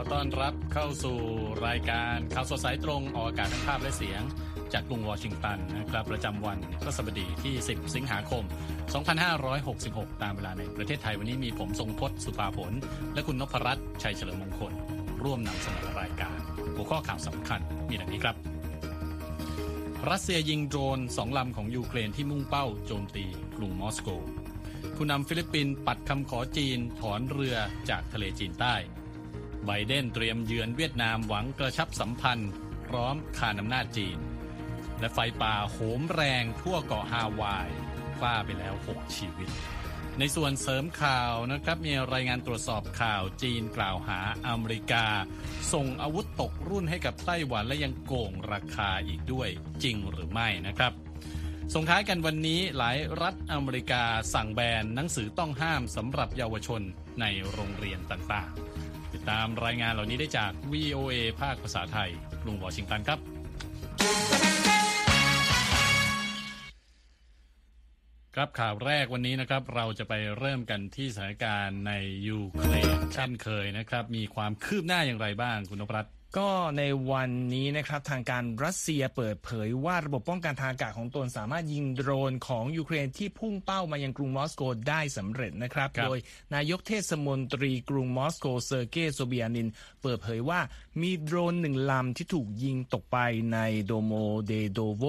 ขอต้อนรับเข้าสู่รายการข่าวสดสายตรงออกอากาศทั้งภาพและเสียง จากกรุงวอชิงตันนะครับประจำวันพฤหัสบดีที่ 10 สิงหาคม 2566 ตามเวลาในประเทศไทยวันนี้มีผมทรงพศสุภาผล และคุณนพรัตน์ชัยเฉลิมมงคล ร่วมนำเสนอรายการ หัวข้อข่าวสำคัญมีดังนี้ครับ รัสเซียยิงโดรนสองลำของยูเครนที่มุ่งเป้าโจมตีกรุงมอสโกผู้นำฟิลิปปินส์ปัดคำขอจีนถอนเรือจากทะเลจีนใต้ ไบเดนเตรียมเยือนเวียดนามหวังกระชับสัมพันธ์ พร้อมคานอำนาจจีน และไฟป่าโหมแรงทั่วเกาะฮาวายฆ่าไปแล้ว 6 ชีวิต ในส่วนเสริมข่าวนะครับ มีรายงานตรวจสอบข่าวจีนกล่าวหาอเมริกา ส่งอาวุธตกรุ่นให้กับไต้หวันและยังโกงราคาอีกด้วยจริงหรือไม่นะครับส่งท้ายกันวันนี้หลายรัฐอเมริกาสั่งแบนหนังสือต้องห้ามสำหรับเยาวชนในโรงเรียนต่างๆ ตามรายงานเหล่านี้ได้จาก VOA ภาคภาษาไทยกรุงวอชิงตันครับ ครับข่าวแรกวันนี้นะครับ เราจะไปเริ่มกันที่สถานการณ์ในยูเครนเช่นเคยนะครับ มีความคืบหน้าอย่างไรบ้างคุณนพรัตน์ ก็ในวันนี้นะครับทางการรัสเซียเปิดเผยว่าระบบป้องกันทางอากาศของตนสามารถยิงโดรนของยูเครนที่พุ่งเป้ามายังกรุงมอสโกได้สำเร็จนะครับครับโดยนายกเทศมนตรีกรุงมอสโกเซอร์เกย์โซเบียนิน เปิดเผยว่ามีโดรนหนึ่งลำที่ถูกยิงตกไปในโดโมเดโดโว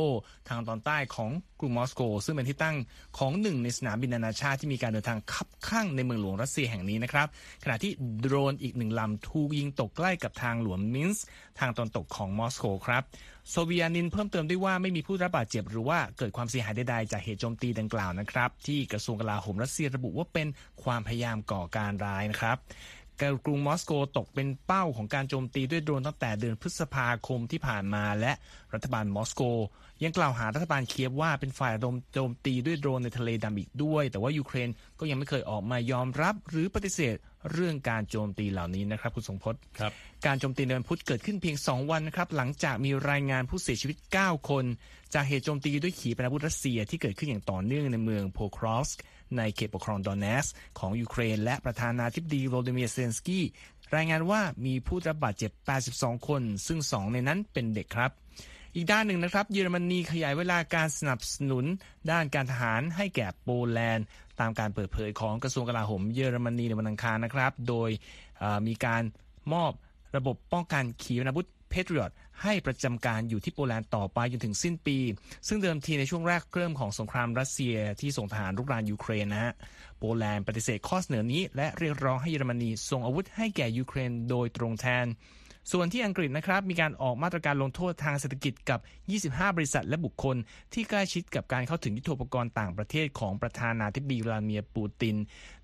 ทางตอนใต้ของ กรุงมอสโก ซึ่งเป็นที่ตั้งของหนึ่งในสนามบินนานาชาติที่มีการเดินทางคับคั่งในเมืองหลวงรัสเซียแห่งนี้นะครับ ขณะที่โดรนอีกหนึ่งลำถูกยิงตกใกล้กับทางหลวงมินสก์ทางตอนตกของมอสโกครับโซเบียนินเพิ่มเติมด้วยว่าไม่มีผู้รับบาดเจ็บหรือว่าเกิดความเสียหายใดๆจากเหตุโจมตีดังกล่าวนะครับ ที่กระทรวงกลาโหมรัสเซียระบุว่าเป็นความพยายามก่อการร้ายนะครับ กรุงมอสโกตกเป็นเป้าของการโจมตีด้วยโดรนตั้งแต่เดือนพฤษภาคมที่ผ่านมาและรัฐบาลมอสโก ยังกล่าวหารัฐบาลเคียฟว่าเป็นฝ่ายระดมโจมตีด้วยโดรนในทะเลดำอีกด้วย แต่ว่ายูเครนก็ยังไม่เคยออกมายอมรับหรือปฏิเสธเรื่องการโจมตีเหล่านี้นะครับคุณสงพจน์ครับการโจมตีในวันพุธเกิดขึ้นเพียง 2 วันนะครับหลังจากมีรายงานผู้เสียชีวิต 9 คน จากเหตุโจมตีด้วยขีปนาวุธรัสเซียที่เกิดขึ้นอย่างต่อเนื่องในเมืองโพครอสก ในเขตปกครองโดเนตสก์ของยูเครน และประธานาธิบดีโวโลดิเมียร์เซเลนสกี้รายงานว่ามีผู้รับบาดเจ็บ 82 คน ซึ่ง 2 ในนั้นเป็นเด็กครับ อีกด้านหนึ่งนะครับ เยอรมนีขยายเวลาการสนับสนุน ด้านการทหารให้แก่โปแลนด์ ตามการเปิดเผยของกระทรวงกลาโหมเยอรมนีในวันอังคารนะครับ โดยมีการมอบระบบป้องกันขีปนาวุธแพทริออต ให้ประจำการอยู่ที่โปแลนด์ต่อไปจนถึงสิ้นปี ซึ่งเดิมทีในช่วงแรกเริ่มของสงครามรัสเซียที่ส่งทหารรุกรานยูเครนนะฮะโปแลนด์ปฏิเสธข้อเสนอนี้ และเรียกร้องให้เยอรมนีส่งอาวุธให้แก่ยูเครนโดยตรงแทน ส่วนที่อังกฤษนะครับมีการออกมาตรการลงโทษทางเศรษฐกิจกับ 25 บริษัทและบุคคล ที่ใกล้ชิดกับการเข้าถึงยุทโธปกรณ์ต่างประเทศของประธานาธิบดีวลาดิเมียร์ปูติน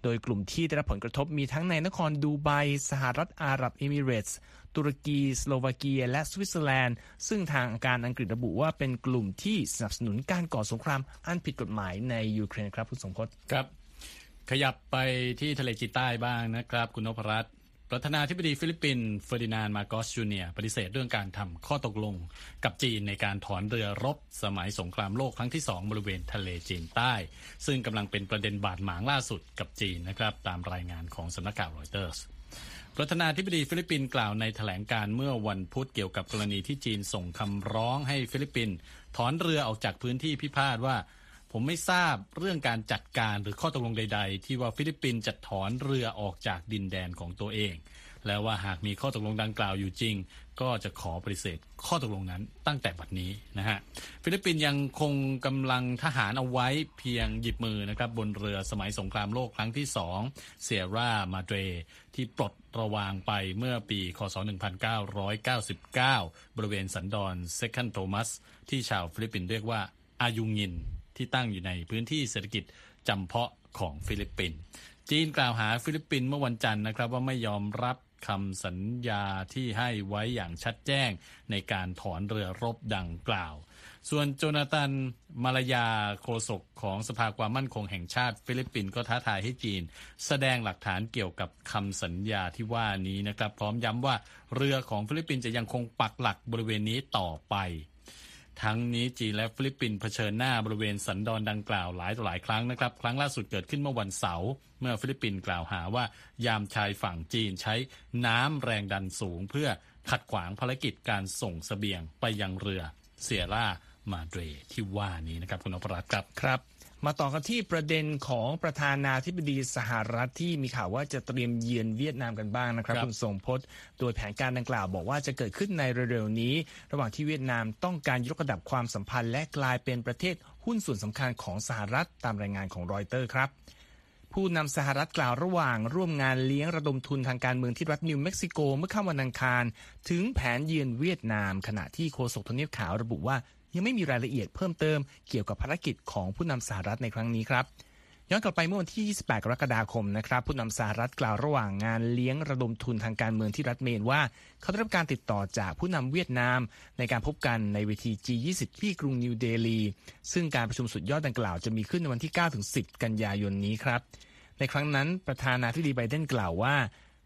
โดยกลุ่มที่ได้รับผลกระทบมีทั้งในนครดูไบสหรัฐอาหรับเอมิเรตส์ตุรกี สโลวาเกีย และสวิตเซอร์แลนด์ ซึ่งทางการอังกฤษระบุว่าเป็นกลุ่มที่สนับสนุนการก่อสงครามอันผิดกฎหมายในยูเครนครับคุณสมพศครับ ขยับไปที่ทะเลจีนใต้บ้างนะครับ คุณนพรัตน์ ประธานาธิบดีฟิลิปปินส์เฟอร์ดินานด์ มาร์กอสจูเนียร์ปฏิเสธเรื่องการทำข้อตกลงกับจีนในการถอนเรือรบสมัยสงครามโลกครั้งที่2บริเวณทะเลจีนใต้ ซึ่งกำลังเป็นประเด็นบาดหมางล่าสุดกับจีนนะครับ ตามรายงานของสำนักข่าวรอยเตอร์สประธานาธิบดีฟิลิปปินส์กล่าวในแถลงการณ์เมื่อวันพุธเกี่ยวกับกรณีที่จีนส่งคำร้องให้ฟิลิปปินส์ถอนเรือออกจากพื้นที่พิพาทว่า ผมไม่ทราบเรื่องการจัดการหรือข้อตกลงใด ๆ ที่ว่าฟิลิปปินส์จะถอนเรือออกจากดินแดนของตัวเอง และว่าหากมีข้อตกลงดังกล่าวอยู่จริง ก็จะขอปฏิเสธข้อตกลงนั้นตั้งแต่บัดนี้นะฮะฟิลิปปินส์ยังคงกำลังทหารเอาไว้เพียงหยิบมือนะครับบนเรือสมัยสงครามโลกครั้งที่สองเซียร่ามาเดรที่ปลดระวางไปเมื่อปี คศ 1999 บริเวณสันดอน Second Thomas ที่ชาวฟิลิปปินส์เรียกว่าอายุงิน ที่ตั้งอยู่ในพื้นที่เศรษฐกิจจำเพาะของฟิลิปปินส์จีนกล่าวหาฟิลิปปินส์เมื่อวันจันทร์นะครับว่าไม่ยอมรับคำสัญญาที่ให้ไว้อย่างชัดแจ้งในการถอนเรือรบดังกล่าว ส่วนโจนาธานมาลายาโฆษกของสภาความมั่นคงแห่งชาติฟิลิปปินส์ก็ท้าทายให้จีน แสดงหลักฐานเกี่ยวกับคำสัญญาที่ว่านี้นะครับ พร้อมย้ำว่าเรือของฟิลิปปินส์จะยังคงปักหลักบริเวณนี้ต่อไป ทั้งนี้จีนและฟิลิปปินส์เผชิญหน้าบริเวณสันดอนดังกล่าวหลายต่อหลายครั้งนะครับ ครั้งล่าสุดเกิดขึ้นเมื่อวันเสาร์เมื่อฟิลิปปินส์กล่าวหาว่า ยามชายฝั่งจีนใช้น้ำแรงดันสูง เพื่อขัดขวางภารกิจการส่งเสบียงไปยังเรือเซียร่ามาเดรที่ว่านี้นะครับคุณนพรัตน์ครับครับ มาต่อกันที่ประเด็นของประธานาธิบดีสหรัฐที่มีข่าวว่าจะเตรียมเยือนเวียดนามกันบ้างนะครับครับคุณทรงพจน์โดยแผนการดังกล่าวบอกว่าจะเกิดขึ้นในเร็วๆนี้ ระหว่างที่เวียดนามต้องการยกระดับความสัมพันธ์และกลายเป็นประเทศหุ้นส่วนสำคัญของสหรัฐตามรายงานของรอยเตอร์ครับผู้นำสหรัฐกล่าวระหว่างร่วมงานเลี้ยงระดมทุนทางการเมืองที่รัฐนิวเม็กซิโกเมื่อค่ำวันอังคาร ถึงแผนเยือนเวียดนาม ขณะที่โฆษกทำเนียบขาวระบุว่า ยังไม่มีรายละเอียดเพิ่มเติมเกี่ยวกับภารกิจของผู้นำสหรัฐในครั้งนี้ครับย้อนกลับไปเมื่อวันที่ 28 กรกฎาคมนะครับ ผู้นำสหรัฐกล่าวระหว่างงานเลี้ยงระดมทุนทางการเมืองที่รัฐเมนว่า เขาได้รับการติดต่อจากผู้นำเวียดนาม ในการพบกันในเวที G20 ที่กรุงนิวเดลี ซึ่งการประชุมสุดยอดดังกล่าวจะมีขึ้นในวันที่9-10 กันยายนนี้ครับ ในครั้งนั้นประธานาธิบดีไบเดนกล่าวว่า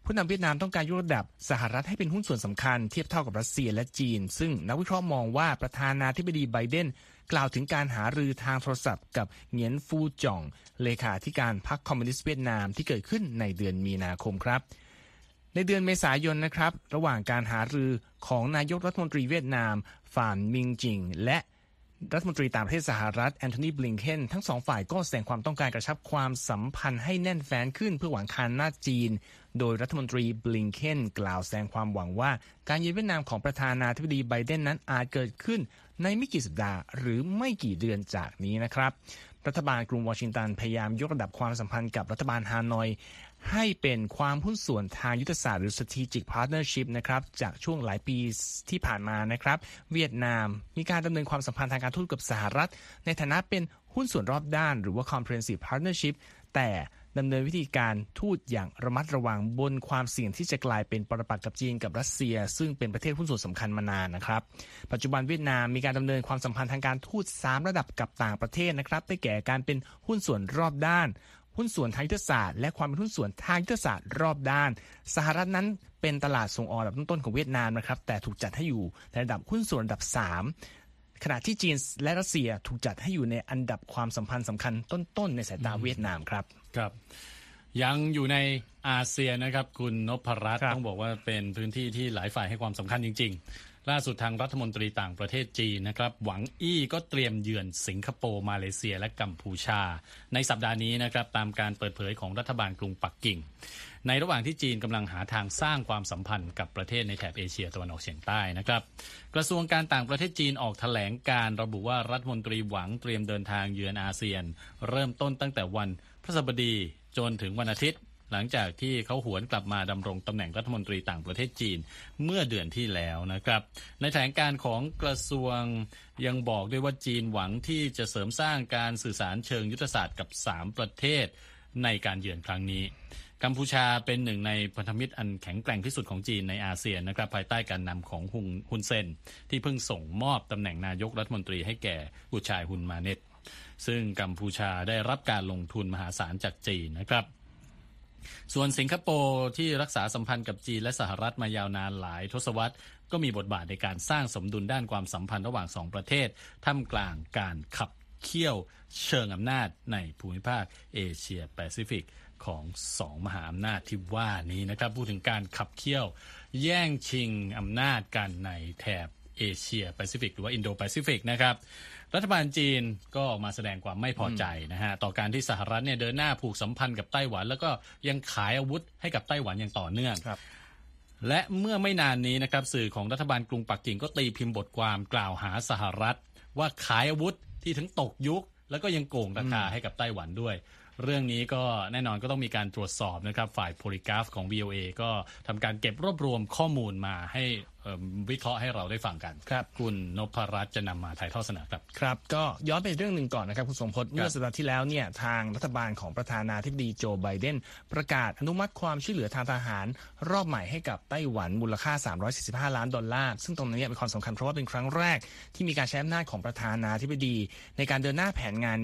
ผู้นำเวียดนามต้องการยกระดับสหรัฐให้เป็นหุ้นส่วนสำคัญเทียบเท่ากับรัสเซียและจีน ซึ่งนักวิเคราะห์มองว่าประธานาธิบดีไบเดนกล่าวถึงการหารือทางโทรศัพท์กับเหงียนฟูจ่อง เลขาธิการพรรคคอมมิวนิสต์เวียดนามที่เกิดขึ้นในเดือนมีนาคมครับ ในเดือนเมษายนนะครับ ระหว่างการหารือของนายกรัฐมนตรีเวียดนามฝ่ามมิงห์จิ๊ง และ รัฐมนตรีต่างประเทศสหรัฐแอนโทนีบลิงเคนทั้งสองฝ่ายก็แสดงความต้องการกระชับความสัมพันธ์ให้แน่นแฟ้นขึ้นเพื่อหวังคานอำนาจจีน โดยรัฐมนตรีบลิงเคนกล่าวแสดงความหวังว่า การเยือนเวียดนามของประธานาธิบดีไบเดนนั้นอาจเกิดขึ้นในไม่กี่สัปดาห์หรือไม่กี่เดือนจากนี้นะครับ รัฐบาลกรุงวอชิงตันพยายามยกระดับความสัมพันธ์กับรัฐบาลฮานอย ให้เป็นความหุ้นส่วนทางยุทธศาสตร์หรือ strategic partnership นะครับจากช่วงหลายปีที่ผ่านมานะครับ เวียดนาม มีการดำเนินความสัมพันธ์ทางการทูตกับสหรัฐ ในฐานะเป็นหุ้นส่วนรอบด้าน หรือว่า comprehensive partnership แต่ดำเนินวิธีการทูตอย่างระมัดระวังบนความเสี่ยงที่จะกลายเป็นปรปักษ์กับจีนกับรัสเซีย ซึ่งเป็นประเทศหุ้นส่วนสำคัญมานานนะครับ ปัจจุบันเวียดนามมีการดำเนินความสัมพันธ์ทางการทูต 3 ระดับกับต่างประเทศนะครับได้แก่การเป็นหุ้นส่วนรอบด้าน หุ้นส่วนทางยุทธศาสตร์และความเป็นหุ้นส่วนทางยุทธศาสตร์รอบด้าน สหรัฐนั้นเป็นตลาดส่งออกอันดับต้นๆของเวียดนามนะครับแต่ถูกจัดให้อยู่ในระดับหุ้นส่วนอันดับ 3 ขณะที่จีนและรัสเซียถูกจัดให้อยู่ในอันดับความสัมพันธ์สำคัญต้นๆในสายตาเวียดนามครับครับยังอยู่ในอาเซียนนะครับ คุณนพรัตน์ครับต้องบอกว่าเป็นพื้นที่ที่หลายฝ่ายให้ความสำคัญจริงๆ ล่าสุดทางรัฐมนตรีต่างประเทศจีนนะครับหวังอี้ก็เตรียมเยือนสิงคโปร์มาเลเซียและกัมพูชา ในสัปดาห์นี้นะครับตามการเปิดเผยของรัฐบาลกรุงปักกิ่ง ในระหว่างที่จีนกำลังหาทางสร้างความสัมพันธ์กับประเทศในแถบเอเชียตะวันออกเฉียงใต้นะครับกระทรวงการต่างประเทศจีนออกแถลงการระบุว่ารัฐมนตรีหวังเตรียมเดินทางเยือนอาเซียน เริ่มต้นตั้งแต่วันพฤหัสบดีจนถึงวันอาทิตย์ หลังจากที่เขาหวนกลับมาดำรงตำแหน่งรัฐมนตรีต่างประเทศจีนเมื่อเดือนที่แล้วนะครับ ในแถลงการของกระทรวงยังบอกด้วยว่าจีนหวังที่จะเสริมสร้างการสื่อสารเชิงยุทธศาสตร์กับ 3 ประเทศในการเยือนครั้งนี้กัมพูชาเป็นหนึ่งในพันธมิตรอันแข็งแกร่งที่สุดของจีนในอาเซียนนะครับภายใต้การนำของฮุนฮุนเซนที่เพิ่งส่งมอบตำแหน่งนายกรัฐมนตรีให้แก่บุตรชายฮุนมาเนตซึ่งกัมพูชาได้รับการลงทุนมหาศาลจากจีนนะครับ ส่วนสิงคโปร์ที่รักษาสัมพันธ์กับจีนและสหรัฐมายาวนานหลายทศวรรษ ก็มีบทบาทในการสร้างสมดุลด้านความสัมพันธ์ระหว่างสองประเทศ ท่ามกลางการขับเคี่ยวเชิงอำนาจในภูมิภาคเอเชียแปซิฟิกของสองมหาอำนาจที่ว่านี้นะครับพูดถึงการขับเคี่ยว แย่งชิงอำนาจกันในแถบเอเชียแปซิฟิกหรือว่าอินโดแปซิฟิกนะครับ รัฐบาลจีนก็ออกมาแสดงความไม่พอใจนะฮะต่อการที่สหรัฐเนี่ยเดินหน้าผูกสัมพันธ์กับไต้หวัน แล้วก็ยังขายอาวุธให้กับไต้หวันอย่างต่อเนื่องครับและเมื่อไม่นานนี้นะครับสื่อของรัฐบาลกรุงปักกิ่งก็ตีพิมพ์บทความกล่าวหาสหรัฐ ว่าขายอาวุธที่ทั้งตกยุค แล้วก็ยังโกงราคาให้กับไต้หวันด้วย เรื่องนี้ก็แน่นอนก็ต้องมีการตรวจสอบนะครับ ฝ่ายโพลิกราฟของ VOA ก็ทำการเก็บรวบรวมข้อมูลมาให้เอิ่ม วิเคราะห์ให้เราได้ฟังกันครับคุณนพรัตน์จะนำมาถ่ายทอดสดครับครับ ก็ย้อนไปเรื่องหนึ่งก่อนนะครับคุณสมพศเมื่อสัปดาห์ที่แล้วเนี่ยทางรัฐบาลของประธานาธิบดีโจไบเดน ประกาศอนุมัติความช่วยเหลือทางทหาร รอบใหม่ให้กับไต้หวันมูลค่า 345 ล้านดอลลาร์ ซึ่งตรงนี้เป็นความสำคัญเพราะว่าเป็นครั้งแรก ที่มีการใช้อำนาจของประธานาธิบดี ในการเดินหน้าแผนงาน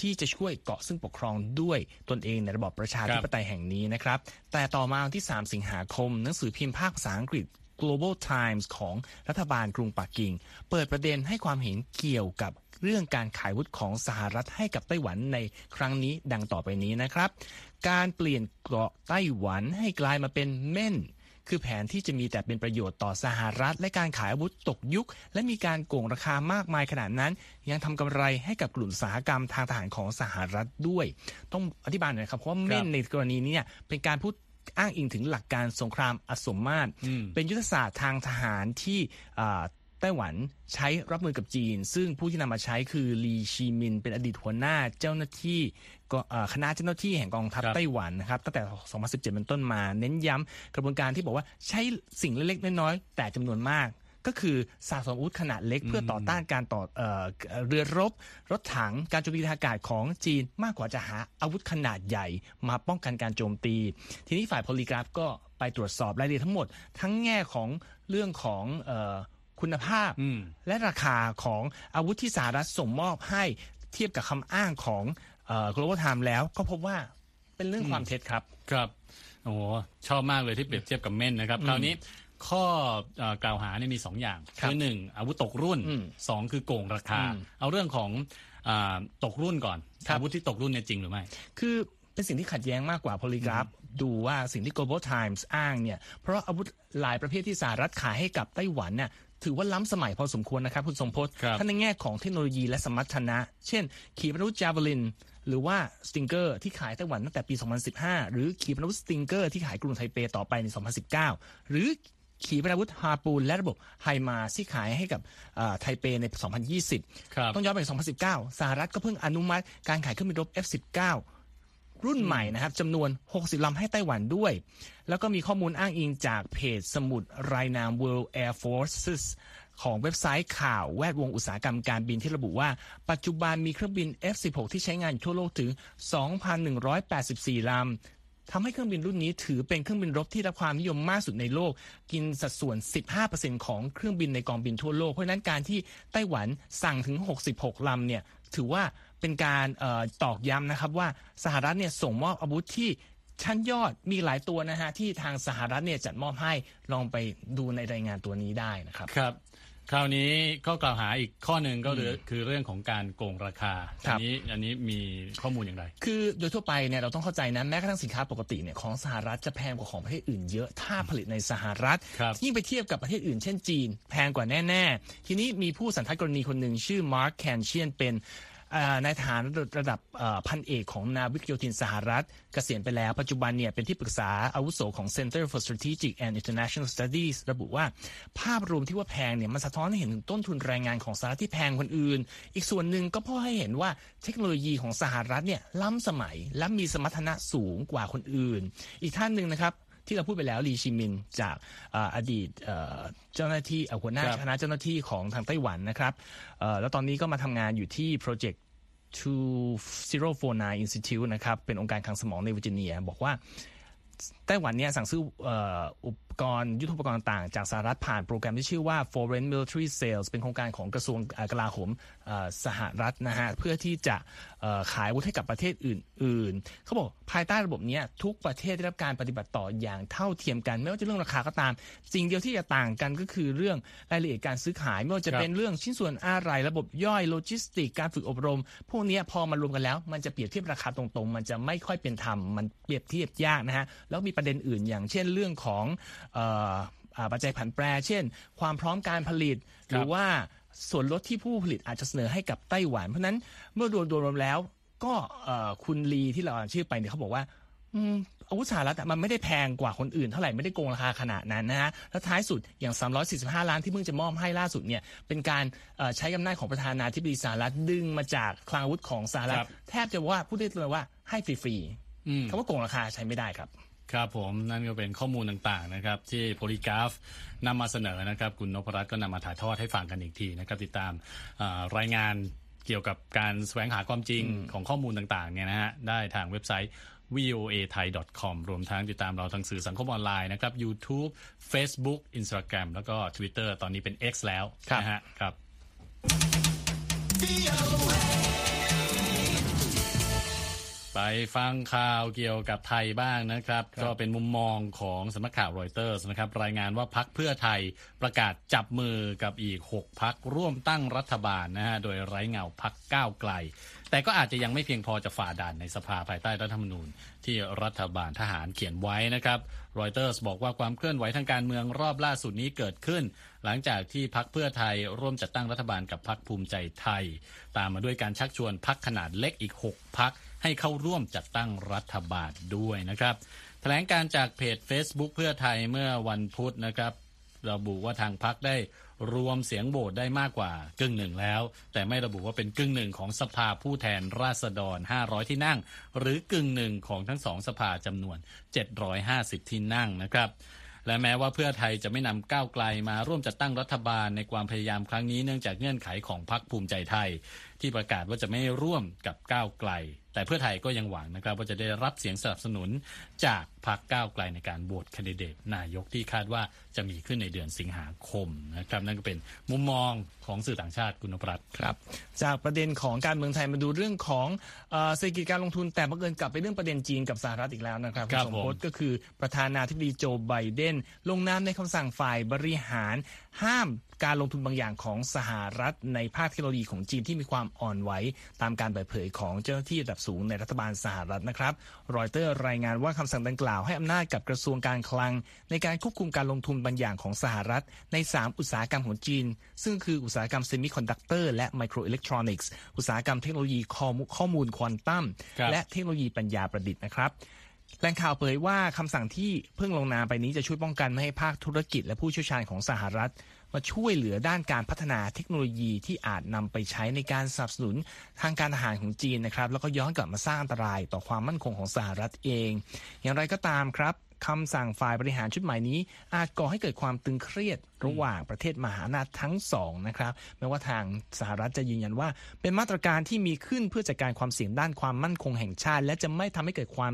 ที่จะช่วยเกาะซึ่งปกครองด้วยตนเองในระบอบประชาธิปไตยแห่งนี้นะครับ แต่ต่อมาวันที่ 3 สิงหาคม หนังสือพิมพ์ภาคภาษาอังกฤษ Global Times ของรัฐบาลกรุงปักกิ่ง เปิดประเด็นให้ความเห็นเกี่ยวกับเรื่องการขายวุธของสหรัฐให้กับไต้หวันในครั้งนี้ดังต่อไปนี้นะครับ การเปลี่ยนเกาะไต้หวันให้กลายมาเป็นเม่น คือแผนที่จะมีแต่เป็นประโยชน์ต่อสหรัฐ และการขายอาวุธตกยุค และมีการโกงราคามากมายขนาดนั้น ยังทำกำไรให้กับกลุ่มอุตสาหกรรมทางทหารของสหรัฐด้วย ต้องอธิบายหน่อยครับเพราะว่าเม่นในกรณีนี้เนี่ยเป็นการพูด อ้างอิงถึงหลักการสงครามอสมมาตรอืมเป็นยุทธศาสตร์ทางทหารที่อ่าไต้หวันใช้รับมือกับจีน ซึ่งผู้ที่นำมาใช้คือลีชีมิน เป็นอดีตหัวหน้าเจ้าหน้าที่ก็อ่าคณะเจ้าหน้าที่แห่งกองทัพครับไต้หวันนะครับตั้งแต่ 2017 เป็นต้นมา เน้นย้ำกระบวนการที่บอกว่าใช้สิ่งเล็กๆน้อยๆแต่จำนวนมาก ก็คือสะสมอาวุธขนาดเล็ก เพื่อต่อต้านการต่อเอ่อเรือรบ รถถังการโจมตีทางอากาศของจีนมากกว่าจะหาอาวุธขนาดใหญ่ มาป้องกันการโจมตี ทีนี้ฝ่ายโพลีกราฟก็ไปตรวจสอบรายละเอียดทั้งหมด ทั้งแง่ของเรื่องของเออคุณภาพอืมและราคาของอาวุธที่สหรัฐส่งมอบให้เทียบกับคำอ้างของเอ่อ global time แล้วก็พบว่าเป็นเรื่องความเท็จครับ ครับ โอ้โห ชอบมากเลยที่เปรียบเทียบกับเม่นนะครับ คราวนี้ ข้อเอ่อกล่าวหาเนี่ยมีสองอย่างครับคือหนึ่งอาวุธตกรุ่นอืมสองคือโกงราคาอืมเอาเรื่องของอาตกรุ่นก่อนครับอาวุธที่ตกรุ่นเนี่ยจริงหรือไม่ คือเป็นสิ่งที่ขัดแย้งมากกว่า polygraph ดูว่าสิ่งที่ global times อ้างเนี่ย เพราะอาวุธหลายประเภทที่สหรัฐขายให้กับไต้หวันเนี่ยถือว่าล้ำสมัยพอสมควรนะครับ คุณสมพศครับทั้งในแง่ของเทคโนโลยีและสมรรถนะ เช่น ขีปนาวุธจา v วลิน หรือว่า Stinger ที่ขายไต้หวันตั้งแต่ปี 2015 หรือขีปนาวุธ Stinger ที่ขายกรุงไทเปต่อไปใน 2019 หรือ ขีปนาวุธ Harpoon และระบบ HIMARS ที่ขายให้กับอ่าไทเปใน 2020ครับต้องย้อนไป 2019 สหรัฐก็เพิ่งอนุมัติการขายเครื่องบินรบ F16 รุ่นใหม่นะครับจำนวน 60 ลำให้ไต้หวันด้วย แล้วก็มีข้อมูลอ้างอิงจากเพจสมุดรายนาม World Air Forces ของเว็บไซต์ข่าวแวดวงอุตสาหกรรมการบินที่ระบุว่า ปัจจุบันมีเครื่องบิน F16 ที่ใช้งานอยู่ทั่วโลกถึง 2,184 ลำ ทำให้เครื่องบินรุ่นนี้ถือเป็นเครื่องบินรบที่รับความนิยมมากสุดในโลก กินสัดส่วน 15%ของเครื่องบินในกองบินทั่วโลก เพราะนั้นการที่ไต้หวันสั่งถึง 66 ลำเนี่ยถือว่าเป็นการออตอกย้ำนะครับว่าสหรัฐเนี่ยส่งมอบอาวุธที่ชั้นยอดมีหลายตัวนะฮะที่ทางสหรัฐเนี่ยจัดมอบให้ลองไปดูในรายงานตัวนี้ได้นะครับครับ คราวนี้ก็กล่าวหาอีกข้อหนึ่งก็คือคือเรื่องของการโกงราคาครัอับนี้อันนี้มีข้อมูลอย่างไร คือโดยทั่วไปเนี่ยเราต้องเข้าใจนะแม้กระทั่งสินค้าปกติเนี่ยของสหรัฐจะแพงกว่าของประเทศอื่นเยอะถ้าผลิตในสหรัฐครับยิ่งไปเทียบกับประเทศอื่นเช่นจีน แพงกว่าแน่ ๆ ทีนี้มีผู้สันทัดกรณีคนหนึ่งชื่อมาร์คแคนเชียนเป็นอ่า นายทหารระดับพันเอกของนาวิกโยธินสหรัฐเกษียณไปแล้วปัจจุบันเนี่ยเป็นที่ปรึกษาอาวุโสของ Center for Strategic and International Studies ระบุว่าภาพรวมที่ว่าแพงเนี่ยมันสะท้อนให้เห็นถึงต้นทุนแรงงานของสหรัฐที่แพงคนอื่น อีกส่วนหนึ่งก็เพื่อให้เห็นว่าเทคโนโลยีของสหรัฐเนี่ยล้ำสมัยและมีสมรรถนะสูงกว่าคนอื่น อีกท่านหนึ่งนะครับ ที่เราพูดไปแล้วลีชิมินจากอ่าอดีตเอ่อเจ้าหน้าที่เอ่อหัวหน้าครับคณะเจ้าหน้าที่ของทางไต้หวันนะครับเอ่อแล้วตอนนี้ก็มาทำงานอยู่ที่โปรเจกต์2049 Institute นะครับเป็นองค์การคลังสมองในเวอร์จิเนีย บอกว่าไต้หวันเนี่ยสั่งซื้อเอ่ออุป กรณ์ยุทโธปกรณ์ต่างๆจากสหรัฐผ่านโปรแกรมที่ชื่อว่า Foreign Military Sales เป็นโครงการของกระทรวงเอ่อกลาโหมเอ่อสหรัฐนะฮะเพื่อที่จะเอ่อขายอาวุธให้กับประเทศอื่น ๆ เขาบอกภายใต้ระบบเนี้ยทุกประเทศได้รับการปฏิบัติต่ออย่างเท่าเทียมกัน ไม่ว่าจะเรื่องราคาก็ตาม สิ่งเดียวที่จะต่างกันก็คือเรื่องรายละเอียดการซื้อขาย ไม่ว่าจะครับเป็นเรื่องชิ้นส่วนอะไรระบบย่อยโลจิสติกส์การฝึกอบรม พวกเนี้ยพอมารวมกันแล้ว มันจะเปรียบเทียบราคาตรงๆ มันจะไม่ค่อยเป็นธรรมมันเปรียบเทียบยากนะฮะแล้วมีประเด็นอื่น อย่างเช่นเรื่องของเอ่ออ่าปัจจัยผันแปร เช่น ความพร้อมการผลิต หรือว่าส่วนลดที่ผู้ผลิตอาจจะเสนอให้กับไต้หวัน เพราะฉะนั้นเมื่อรวมรวมๆแล้ว ก็เอ่อคุณลีที่เราอ่านชื่อไปเนี่ยเขาบอกว่าอืมอาวุธสหรัฐอะมันไม่ได้แพงกว่าคนอื่นเท่าไหร่ไม่ได้โกงราคาขนาดนั้นนะฮะแล้วท้ายสุดอย่าง 345 ล้านที่เพิ่งจะมอบให้ล่าสุดเนี่ยเป็นการเอ่อใช้อำนาจของประธานาธิบดีสหรัฐดึงมาจากคลังอาวุธของสหรัฐครับแทบจะว่าพูดได้เลยว่าให้ฟรีอืมๆคำว่าโกงราคาใช้ไม่ได้ครับ ครับผมนั่นก็เป็นข้อมูลต่างๆนะครับที่โพลีกราฟนำมาเสนอนะครับคุณนพรัตน์ก็นำมาถ่ายทอดให้ฟังกันอีกทีนะครับติดตามอ่ารายงานเกี่ยวกับการแสวงหาความจริงของข้อมูลต่างๆเนี่ยนะฮะได้ทางเว็บไซต์ voa thai com รวมทั้งติดตามเราทางสื่อสังคมออนไลน์นะครับ YouTube Facebook Instagram แล้วก็ Twitter ตอนนี้เป็น X แล้วครับนะฮะครับค ไปฟังข่าวเกี่ยวกับไทยบ้างนะครับ ก็เป็นมุมมองของสำนักข่าวรอยเตอร์สนะครับ รายงานว่าพักเพื่อไทยประกาศจับมือกับอีก 6 พักร่วมตั้งรัฐบาลนะฮะโดยไร้เงาพักก้าวไกล แต่ก็อาจจะยังไม่เพียงพอจะฝ่าด่านในสภาภายใต้รัฐธรรมนูญ ที่รัฐบาลทหารเขียนไว้นะครับรอยเตอร์สบอกว่าความเคลื่อนไหวทางการเมืองรอบล่าสุดนี้เกิดขึ้น หลังจากที่พักเพื่อไทยร่วมจัดตั้งรัฐบาลกับพักภูมิใจไทย ตามมาด้วยการชักชวนพักขนาดเล็กอีก 6 พัก ให้เข้าร่วมจัดตั้งรัฐบาลด้วยนะครับแถลงการจากเพจ Facebook เพื่อไทยเมื่อวันพุธนะครับระบุว่าทางพักได้รวมเสียงโหวตได้มากกว่ากึ่งหนึ่งแล้ว แต่ไม่ระบุว่าเป็นกึ่งหนึ่งของสภาผู้แทนราษฎร 500 ที่นั่ง หรือกึ่งหนึ่งของทั้งสองสภาจำนวน 750 ที่นั่งนะครับ และแม้ว่าเพื่อไทยจะไม่นำก้าวไกลมาร่วมจัดตั้งรัฐบาลในความพยายามครั้งนี้เนื่องจากเงื่อนไขของพรรคภูมิใจไทย ที่ประกาศว่าจะไม่ร่วมกับก้าวไกล แต่เพื่อไทยก็ยังหวังนะครับ ว่าจะได้รับเสียงสนับสนุนจากพรรคก้าวไกลในการโหวตแคนดิเดตนายกที่คาดว่าจะมีขึ้นในเดือนสิงหาคมนะครับ นั่นก็เป็นมุมมองของสื่อต่างชาติคุณนพรัตน์ครับ จากประเด็นของการเมืองไทยมาดูเรื่องของเอ่อเศรษฐกิจการลงทุนแต่บังเอิญกลับไปเรื่องประเด็นจีนกับสหรัฐอีกแล้วนะครับครับณสมผมพศก็คือประธานาธิบดีโจไบเดนลงนามในคำสั่งฝ่ายบริหารห้าม การลงทุนบางอย่างของสหรัฐในภาคเทคโนโลยีของจีนที่มีความอ่อนไหวตามการเปิดเผยของเจ้าหน้าที่ระดับสูงในรัฐบาลสหรัฐนะครับ รอยเตอร์รายงานว่าคำสั่งดังกล่าวให้อำนาจกับกระทรวงการคลัง ในการควบคุมการลงทุนบางอย่างของสหรัฐ ใน 3 อุตสาหกรรมของจีน ซึ่งคืออุตสาหกรรมเซมิคอนดักเตอร์และไมโครอิเล็กทรอนิกส์อุตสาหกรรมเทคโนโลยีข้อมูลข้อมูลควอนตัมครับและเทคโนโลยีปัญญาประดิษฐ์นะครับแหล่งข่าวเผยว่าคำสั่งที่เพิ่งลงนามไปนี้จะช่วยป้องกันไม่ให้ภาคธุรกิจและผู้เชี่ยวชาญของสหรัฐ มาช่วยเหลือด้านการพัฒนาเทคโนโลยีที่อาจนำไปใช้ในการสนับสนุนทางการทหารของจีนนะครับ แล้วก็ย้อนกลับมาสร้างอันตรายต่อความมั่นคงของสหรัฐเอง อย่างไรก็ตามครับคำสั่งฝ่ายบริหารชุดใหม่นี้ อาจก่อให้เกิดความตึงเครียดระหว่างประเทศมหาอำนาจทั้งสองนะครับแม้ว่าทางสหรัฐจะยืนยันว่า เป็นมาตรการที่มีขึ้นเพื่อจัดการความเสี่ยงด้านความมั่นคงแห่งชาติ และจะไม่ทำให้เกิดความ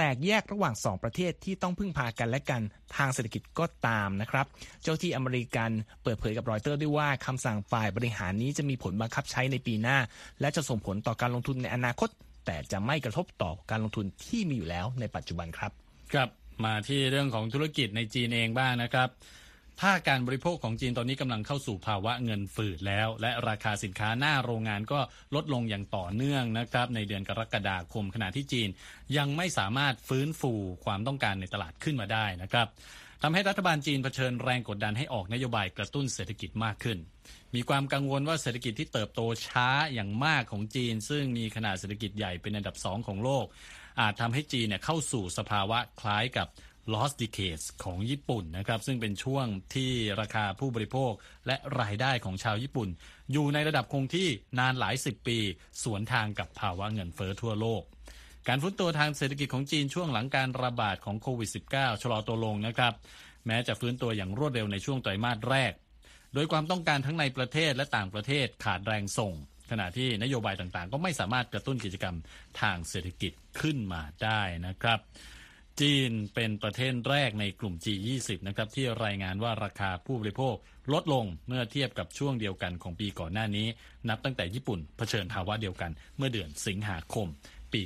แตกแยกระหว่างสองประเทศที่ต้องพึ่งพากันและกันทางเศรษฐกิจก็ตามนะครับ เจ้าที่อเมริกันเปิดเผยกับรอยเตอร์ด้วยว่าคำสั่งฝ่ายบริหารนี้จะมีผลบังคับใช้ในปีหน้า และจะส่งผลต่อการลงทุนในอนาคต แต่จะไม่กระทบต่อการลงทุนที่มีอยู่แล้วในปัจจุบันครับ ครับมาที่เรื่องของธุรกิจในจีนเองบ้างนะครับ ภาการบริโภคของจีนตอนนี้กำลังเข้าสู่ภาวะเงินฝืดแล้ว และราคาสินค้าหน้าโรงงานก็ลดลงอย่างต่อเนื่องนะครับ ในเดือนกรกฎาคมขณะที่จีน ยังไม่สามารถฟื้นฟูความต้องการในตลาดขึ้นมาได้นะครับทำให้รัฐบาลจีนเผชิญแรงกดดันให้ออกนโยบายกระตุ้นเศรษฐกิจมากขึ้น มีความกังวลว่าเศรษฐกิจที่เติบโตช้าอย่างมากของจีน ซึ่งมีขนาดเศรษฐกิจใหญ่เป็นอันดับสองของโลก อาจทำให้จีนเนี่ยเข้าสู่สภาวะคล้ายกับ lost decades ของญี่ปุ่นนะครับซึ่งเป็นช่วงที่ราคาผู้บริโภคและรายได้ของชาวญี่ปุ่น อยู่ในระดับคงที่นานหลายสิบปี สวนทางกับภาวะเงินเฟ้อทั่วโลก การฟื้นตัวทางเศรษฐกิจของจีนช่วงหลังการระบาดของโควิด -19 ชะลอตัวลงนะครับแม้จะฟื้นตัวอย่างรวดเร็วในช่วงไตรมาสแรก โดยความต้องการทั้งในประเทศและต่างประเทศขาดแรงส่งขณะที่นโยบายต่างๆ ก็ไม่สามารถกระตุ้นกิจกรรมทางเศรษฐกิจขึ้นมาได้นะครับ จีนเป็นประเทศแรกในกลุ่ม G20 นะครับที่รายงานว่าราคาผู้บริโภคลดลงเมื่อเทียบกับช่วงเดียวกันของปีก่อนหน้านี้ นับตั้งแต่ญี่ปุ่นเผชิญภาวะเดียวกันเมื่อเดือนสิงหาคม ปี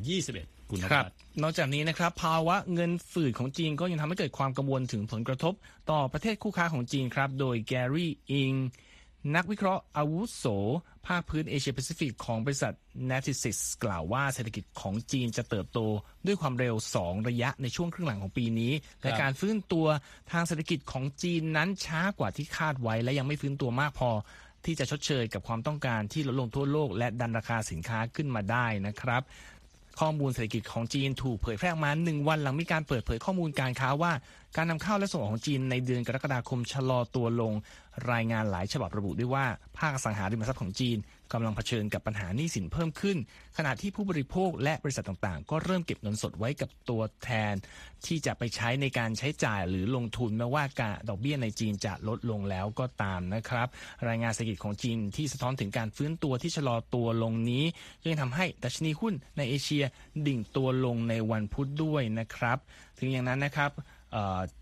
2021คุณครับนอกจากนี้นะครับภาวะเงินฝืดของจีนก็ยังทำให้เกิดความกังวลถึงผลกระทบ ต่อประเทศคู่ค้าของจีนครับ โดยแกรี่อิง นักวิเคราะห์อาวุโส ภาคพื้นเอเชียแปซิฟิกของบริษัท n a t i s i s กล่าวว่าเศรษฐกิจของจีนจะเติบโตด้วยความเร็ว 2 ระยะในช่วงครึ่งหลังของปีนี้ และการฟื้นตัวทางเศรษฐกิจของจีนนั้นช้ากว่าที่คาดไว้ และยังไม่ฟื้นตัวมากพอ ที่จะชดเชยกับความต้องการที่ลดลงทั่วโลก และดันราคาสินค้าขึ้นมาได้นะครับ ข้อมูลเศรษฐกิจของจีนถูกเผยแพร่ออกมาหนึ่งวันหลังมีการเปิดเผยข้อมูลการค้าว่า การนำเข้าและส่งออกของจีนในเดือนกรกฎาคมชะลอตัวลง รายงานหลายฉบับระบุด้วยว่าภาคสังหาริมทรัพย์ของจีน กำลังเผชิญกับปัญหาหนี้สินเพิ่มขึ้น ขณะที่ผู้บริโภคและบริษัทต่างๆ ก็เริ่มเก็บเงินสดไว้กับตัวแทน ที่จะไปใช้ในการใช้จ่ายหรือลงทุนแม้ว่าการดอกเบี้ยในจีนจะลดลงแล้วก็ตามนะครับ รายงานเศรษฐกิจของจีนที่สะท้อนถึงการฟื้นตัวที่ชะลอตัวลงนี้ยังทำให้ดัชนีหุ้นในเอเชียดิ่งตัวลงในวันพุธด้วยนะครับ ถึงอย่างนั้นนะครับ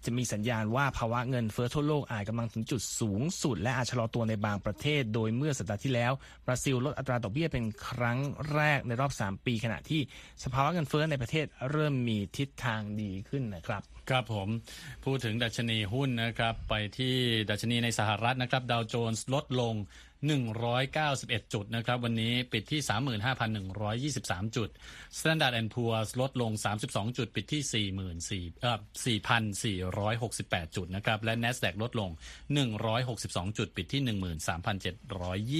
จะมีสัญญาณว่าภาวะเงินเฟ้อทั่วโลกอาจกำลังถึงจุดสูงสุด และอาจชะลอตัวในบางประเทศ โดยเมื่อสัปดาห์ที่แล้วบราซิลลดอัตราดอกเบี้ยเป็นครั้งแรกในรอบ 3 ปี ขณะที่สภาวะเงินเฟ้อในประเทศเริ่มมีทิศทางดีขึ้นนะครับ ครับผมพูดถึงดัชนีหุ้นนะครับ ไปที่ดัชนีในสหรัฐนะครับดาวโจนส์ลดลง 191 จุดนะครับ วันนี้ปิดที่ 35,123 จุด Standard Poor's ลดลง 32 จุด ปิดที่ 44,000เอ่อ4,468 จุดนะครับ และ NASDAQ ลดลง 162 จุด ปิดที่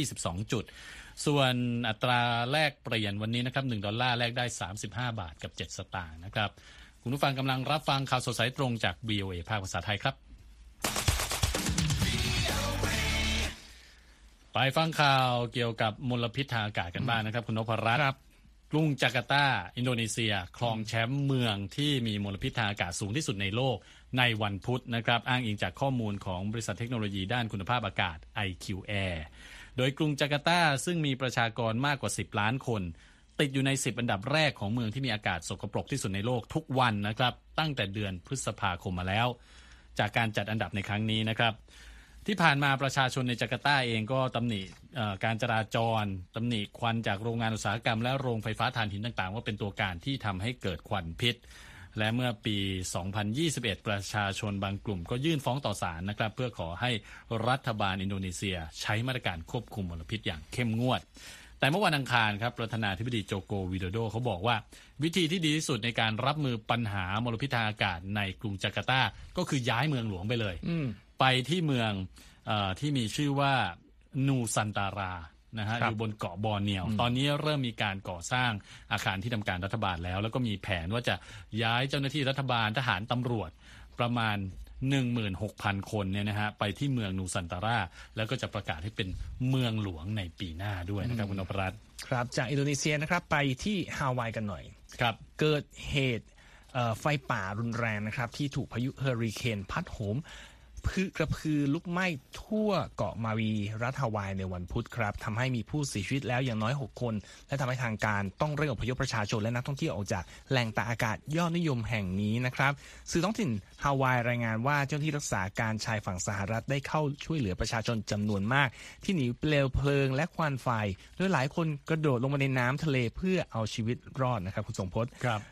13,722 จุด ส่วนอัตราแลกเปลี่ยนวันนี้นะครับ 1 ดอลลาร์แลกได้ 35 บาทกับ 7 สตางค์นะครับ คุณผู้ฟังกำลังรับฟังข่าวสดสายตรงจาก BOA ภาคภาษาไทยครับ ไปฟังข่าวเกี่ยวกับมลพิษทางอากาศกันบ้างนะครับ คุณนพรัตน์กรุงจาการ์ตา อินโดนีเซีย ครองแชมป์เมืองที่มีมลพิษทางอากาศสูงที่สุดในโลกในวันพุธนะครับ อ้างอิงจากข้อมูลของบริษัทเทคโนโลยีด้านคุณภาพอากาศ IQ Air โดยกรุงจาการ์ตาซึ่งมีประชากรมากกว่า 10 ล้านคน ติดอยู่ใน 10 อันดับแรกของเมืองที่มีอากาศสกปรกที่สุดในโลกทุกวันนะครับ ตั้งแต่เดือนพฤษภาคมมาแล้ว จากการจัดอันดับในครั้งนี้นะครับ ที่ผ่านมาประชาชนในจาการ์ตาเองก็ตำหนิการจราจรตำหนิควันจากโรงงานอุตสาหกรรม และโรงไฟฟ้าถ่านหินต่างๆ ว่าเป็นตัวการที่ทำให้เกิดควันพิษ และเมื่อปี 2021 ประชาชนบางกลุ่มก็ยื่นฟ้องต่อศาลนะครับ เพื่อขอให้รัฐบาลอินโดนีเซีย ใช้มาตรการควบคุมมลพิษอย่างเข้มงวดแต่เมื่อวันอังคารครับประธานาธิบดีโจโกวิโดโดเขาบอกว่า วิธีที่ดีที่สุดในการรับมือปัญหามลพิษทางอากาศในกรุงจาการ์ตา ก็คือย้ายเมืองหลวงไปเลย ไปที่เมืองอที่มีชื่อว่านูซันตารานะฮะอยู่บนเกาะบอร์เนียว ตอนนี้เริ่มมีการก่อสร้างอาคารที่ทำการรัฐบาลแล้ว แล้วก็มีแผนว่าจะย้ายเจ้าหน้าที่รัฐบาลทหารตำรวจประมาณ 16,000 คนเนี่ยนะฮะไปที่เมืองนูซันตาราแล้วก็จะประกาศให้เป็นเมืองหลวงในปีหน้าด้วยนะครับคุณนพรัตน์ครับจากอินโดนีเซียนะครับไปที่ฮาวายกันหน่อยครับเกิดเหตุไฟป่ารุนแรงนะครับที่ถูกพายุเฮอริเคนพัดโหม พือกระพือลุกไหม้ทั่วเกาะมาวีรัฐฮาวายในวันพุธครับทำให้มีผู้เสียชีวิตแล้วอย่างน้อย 6 คน และทำให้ทางการต้องเร่งอพยพประชาชนและนักท่องเที่ยวออกจากแหล่งตากอากาศยอดนิยมแห่งนี้นะครับ สื่อท้องถิ่นฮาวายรายงานว่าเจ้าหน้าที่รักษาการชายฝั่งสหรัฐได้เข้าช่วยเหลือประชาชนจำนวนมาก ที่หนีเปลวเพลิงและควันไฟโดยหลายคนกระโดดลงมาในน้ำทะเลเพื่อเอาชีวิตรอดนะครับคุณสมพศ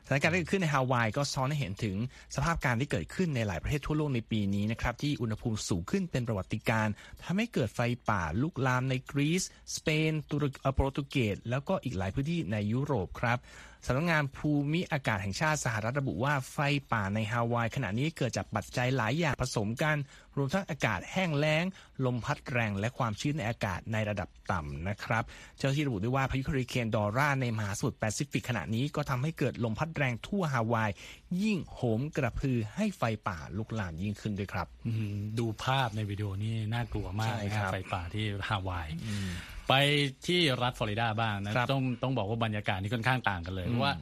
สถานการณ์ที่เกิดขึ้นในฮาวายก็ซ้อนให้เห็นถึงสภาพการที่เกิดขึ้นในหลายประเทศทั่วโลกในปีนี้นะครับที่อุณหภูมิสูงขึ้นเป็นประวัติการทำให้เกิดไฟป่าลุกลามในกรีซ สเปนตุรกีโปรตุเกสแล้วก็อีกหลายพื้นที่ในยุโรปครับ สำนักงงานภูมิอากาศแห่งชาติสหรัฐระบุว่าไฟป่าในฮาวายขณะนี้เกิดจากปัจจัยหลายอย่างผสมกัน รวมทั้งอากาศแห้งแล้ง ลมพัดแรงและความชื้นในอากาศในระดับต่ำนะครับ เจ้าหน้าที่ระบุด้วยว่าพายุเฮอริเคนดอร่าในมหาสมุทรแปซิฟิกขณะนี้ก็ทำให้เกิดลมพัดแรงทั่วฮาวาย ยิ่งโหมกระพือให้ไฟป่าลุกลามยิ่งขึ้นด้วยครับดูภาพในวิดีโอนี้น่ากลัวมากนะไฟป่าที่ฮาวาย ไปที่รัฐฟลอริดาบ้างนะ ต้องต้องบอกว่าบรรยากาศนี่ค่อนข้างต่างกันเลยเพราะว่า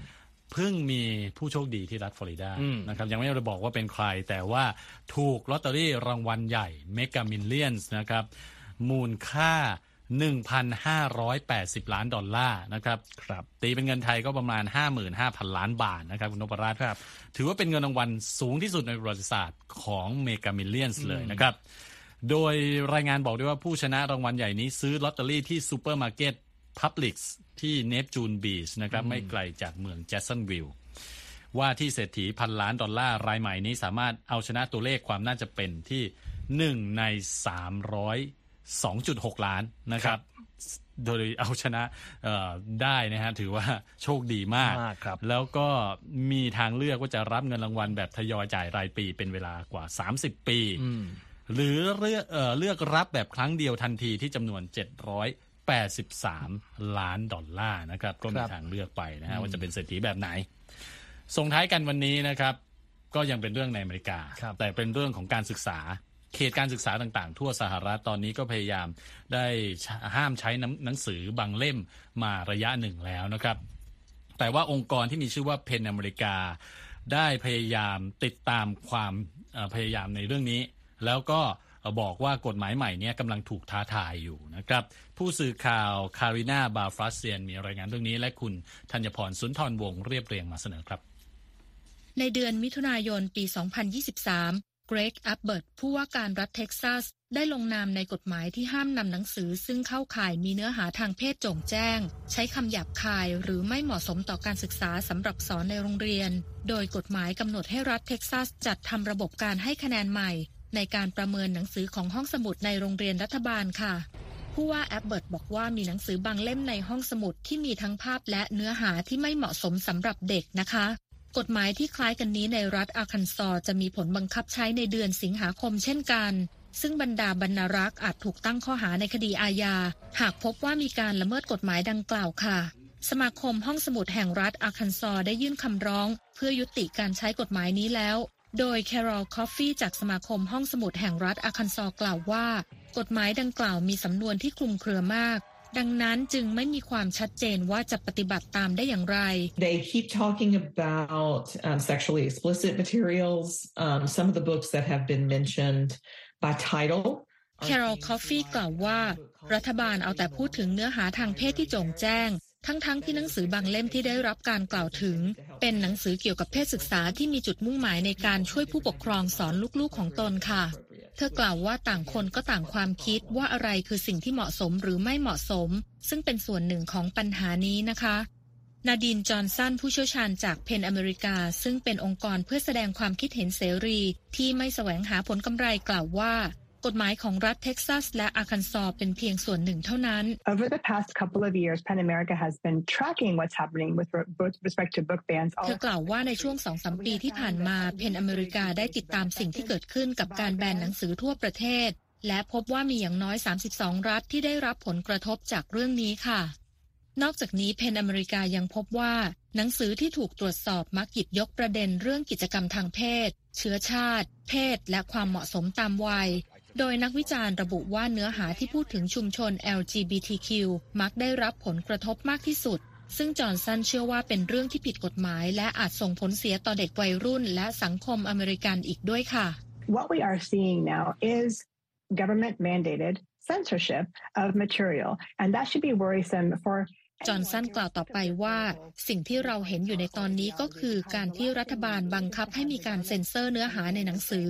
เพิ่งมีผู้โชคดีที่รัฐฟลอริดานะครับยังไม่ได้บอกว่าเป็นใคร แต่ว่าถูกลอตเตอรี่รางวัลใหญ่ Mega Millions นะครับมูลค่า 1,580 ล้านดอลลาร์นะครับครับตีเป็นเงินไทยก็ประมาณ 55,000 ล้านบาทนะครับคุณนพรัตน์ครับถือว่าเป็นเงินรางวัลสูงที่สุดในประวัติศาสตร์ของ Mega Millions เลยนะครับ โดยรายงานบอกด้วยว่าผู้ชนะรางวัลใหญ่นี้ซื้อลอตเตอรี่ที่ซูเปอร์มาร์เก็ตพับลิกส์ที่เนปจูนบีชนะครับไม่ไกลจากเมืองแจสันวิลล์ว่าที่เศรษฐีพันล้านดอลลาร์รายใหม่นี้สามารถเอาชนะตัวเลขความน่าจะเป็นที่หนึ่งในสามร้อยสองจุดหกล้านนะครับ โดยเอาชนะได้นะฮะถือว่าโชคดีมากมากแล้วก็มีทางเลือกว่าจะรับเงินรางวัลแบบทยอยจ่ายรายปีเป็นเวลากว่า 30 ปี หรือเลือกเลือกรับแบบครั้งเดียวทันทีที่จำนวน 783 ล้านดอลลาร์นะครับก็มีทางเลือกไปนะฮะว่าจะเป็นเศรษฐีแบบไหน ส่งท้ายกันวันนี้นะครับ ก็ยังเป็นเรื่องในอเมริกา แต่เป็นเรื่องของการศึกษาเขตการศึกษาต่างๆ ทั่วสหรัฐตอนนี้ก็พยายามได้ห้ามใช้หนังสือบางเล่มมาระยะหนึ่งแล้วนะครับ แต่ว่าองค์กรที่มีชื่อว่าเพนอเมริกา ได้พยายามติดตามความพยายามในเรื่องนี้ แล้วก็บอกว่ากฎหมายใหม่นี้กำลังถูกท้าทายอยู่นะครับ ผู้สื่อข่าวคารินาบาฟรัสเซียนมีรายงานเรื่องนี้และคุณธัญพรสุนทรวงศ์เรียบเรียงมาเสนอครับ ในเดือนมิถุนายนปี 2023 เกรกแอบบอตต์ผู้ว่าการรัฐเท็กซัส ได้ลงนามในกฎหมายที่ห้ามนำหนังสือซึ่งเข้าข่ายมีเนื้อหาทางเพศโจ่งแจ้ง ใช้คำหยาบคายหรือไม่เหมาะสมต่อการศึกษาสำหรับสอนในโรงเรียน โดยกฎหมายกำหนดให้รัฐเท็กซัสจัดทำระบบการให้คะแนนใหม่ ในการประเมินหนังสือของห้องสมุดในโรงเรียนรัฐบาลค่ะผู้ว่าแอบบอตต์บอกว่ามีหนังสือบางเล่มในห้องสมุดที่มีทั้งภาพและเนื้อหาที่ไม่เหมาะสมสำหรับเด็กนะคะ กฎหมายที่คล้ายกันนี้ในรัฐอาร์คันซอจะมีผลบังคับใช้ในเดือนสิงหาคมเช่นกัน ซึ่งบรรดาบรรณารักษ์อาจถูกตั้งข้อหาในคดีอาญา หากพบว่ามีการละเมิดกฎหมายดังกล่าวค่ะ สมาคมห้องสมุดแห่งรัฐอาร์คันซอได้ยื่นคำร้อง เพื่อยุติการใช้กฎหมายนี้แล้ว โดยแคโรลคอฟฟี่จากสมาคมห้องสมุดแห่งรัฐอาร์คันซอกล่าวว่า กฎหมายดังกล่าวมีสำนวนที่คลุมเครือมาก ดังนั้นจึงไม่มีความชัดเจนว่าจะปฏิบัติตามได้อย่างไร They keep talking about um, sexually explicit materials. Um, some of the books that have been mentioned by title. แคโรลคอฟฟี่กล่าวว่า รัฐบาลเอาแต่พูดถึงเนื้อหาทางเพศที่โจ่งแจ้ง ทั้งๆทที่หนังสือบางเล่มที่ได้รับการกล่าวถึง เป็นหนังสือเกี่ยวกับเพศศึกษาที่มีจุดมุ่งหมายในการช่วยผู้ปกครองสอนลูกๆของตนค่ะ เธอกล่าวว่าต่างคนก็ต่างความคิดว่าอะไรคือสิ่งที่เหมาะสมหรือไม่เหมาะสม ซึ่งเป็นส่วนหนึ่งของปัญหานี้นะคะนาดีน จอห์นสัน ผู้เชี่ยวชาญจากเพนอเมริกา ซึ่งเป็นองค์กรเพื่อแสดงความคิดเห็นเสรี ที่ไม่แสวงหาผลกำไรกล่าวว่า กฎหมายของรัฐเท็กซัสและอาร์คันซอเป็นเพียงส่วนหนึ่งเท่านั้น Over the past couple of years, PEN America has been tracking what's happening with re- respect to book bans. เธอกล่าวว่าในช่วงสองสามปีที่ผ่านมา PEN America ได้ติดตามสิ่งที่เกิดขึ้นกับการแบนหนังสือทั่วประเทศ และพบว่ามีอย่างน้อย 32 รัฐที่ได้รับผลกระทบจากเรื่องนี้ค่ะ นอกจากนี้ PEN America ยังพบว่าหนังสือที่ถูกตรวจสอบมักหยิบยกประเด็นเรื่องกิจกรรมทางเพศ เชื้อชาติ เพศ และความเหมาะสมตามวัย โดยนักวิจารณ์ระบุว่าเนื้อหาที่พูดถึงชุมชน LGBTQ มักได้รับผลกระทบมากที่สุด ซึ่งจอห์นสันเชื่อว่าเป็นเรื่องที่ผิดกฎหมาย และอาจส่งผลเสียต่อเด็กวัยรุ่น และสังคมอเมริกันอีกด้วยค่ะ What we are seeing now is government mandated censorship of material, and that should be worrisome for จอห์นสันกล่าวต่อไปว่า สิ่งที่เราเห็นอยู่ในตอนนี้ก็คือการที่รัฐบาลบังคับให้มีการเซ็นเซอร์เนื้อหาในหนังสือ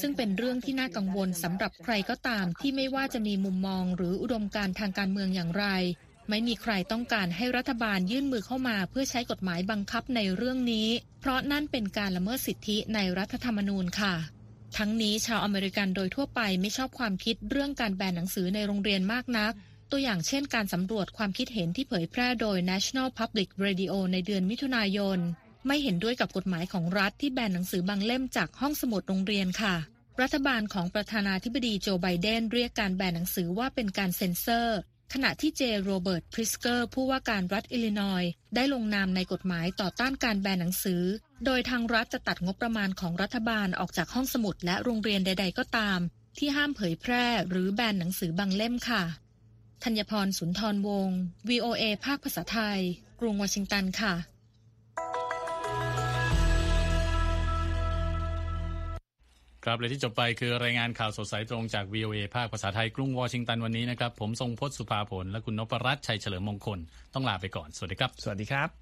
ซึ่งเป็นเรื่องที่น่ากังวลสำหรับใครก็ตามที่ไม่ว่าจะมีมุมมองหรืออุดมการณ์ทางการเมืองอย่างไร ไม่มีใครต้องการให้รัฐบาลยื่นมือเข้ามาเพื่อใช้กฎหมายบังคับในเรื่องนี้ เพราะนั่นเป็นการละเมิดสิทธิในรัฐธรรมนูญค่ะทั้งนี้ชาวอเมริกันโดยทั่วไปไม่ชอบความคิดเรื่องการแบนหนังสือในโรงเรียนมากนัก ตัวอย่างเช่นการสำรวจความคิดเห็นที่เผยแพร่โดย National Public Radio ในเดือนมิถุนายน ไม่เห็นด้วยกับกฎหมายของรัฐที่แบนหนังสือบางเล่มจากห้องสมุดโรงเรียนค่ะ รัฐบาลของประธานาธิบดีโจไบเดนเรียกการแบนหนังสือว่าเป็นการเซ็นเซอร์ ขณะที่เจโรเบิร์ตพริตซ์เกอร์ผู้ว่าการรัฐอิลลินอยส์ได้ลงนามในกฎหมายต่อต้านการแบนหนังสือ โดยทางรัฐจะตัดงบประมาณของรัฐบาลออกจากห้องสมุดและโรงเรียนใด ๆ ก็ตาม ที่ห้ามเผยแพร่ หรือแบนหนังสือบางเล่มค่ะ ธัญพรสุนทรวงศ์ VOA ภาคภาษาไทย กรุงวอชิงตันค่ะ ครับและที่จบไปคือรายงานข่าวสดสายตรงจาก VOA ภาคภาษาไทย กรุงวอชิงตันวันนี้นะครับ ผมทรงพจน์สุภาผล และคุณนพรัตน์ชัยเฉลิมมงคล ต้องลาไปก่อน สวัสดีครับ สวัสดีครับ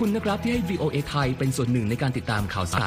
คุณนะครับที่ให้ VOA ไทยเป็นส่วนหนึ่งในการติดตามข่าวสาร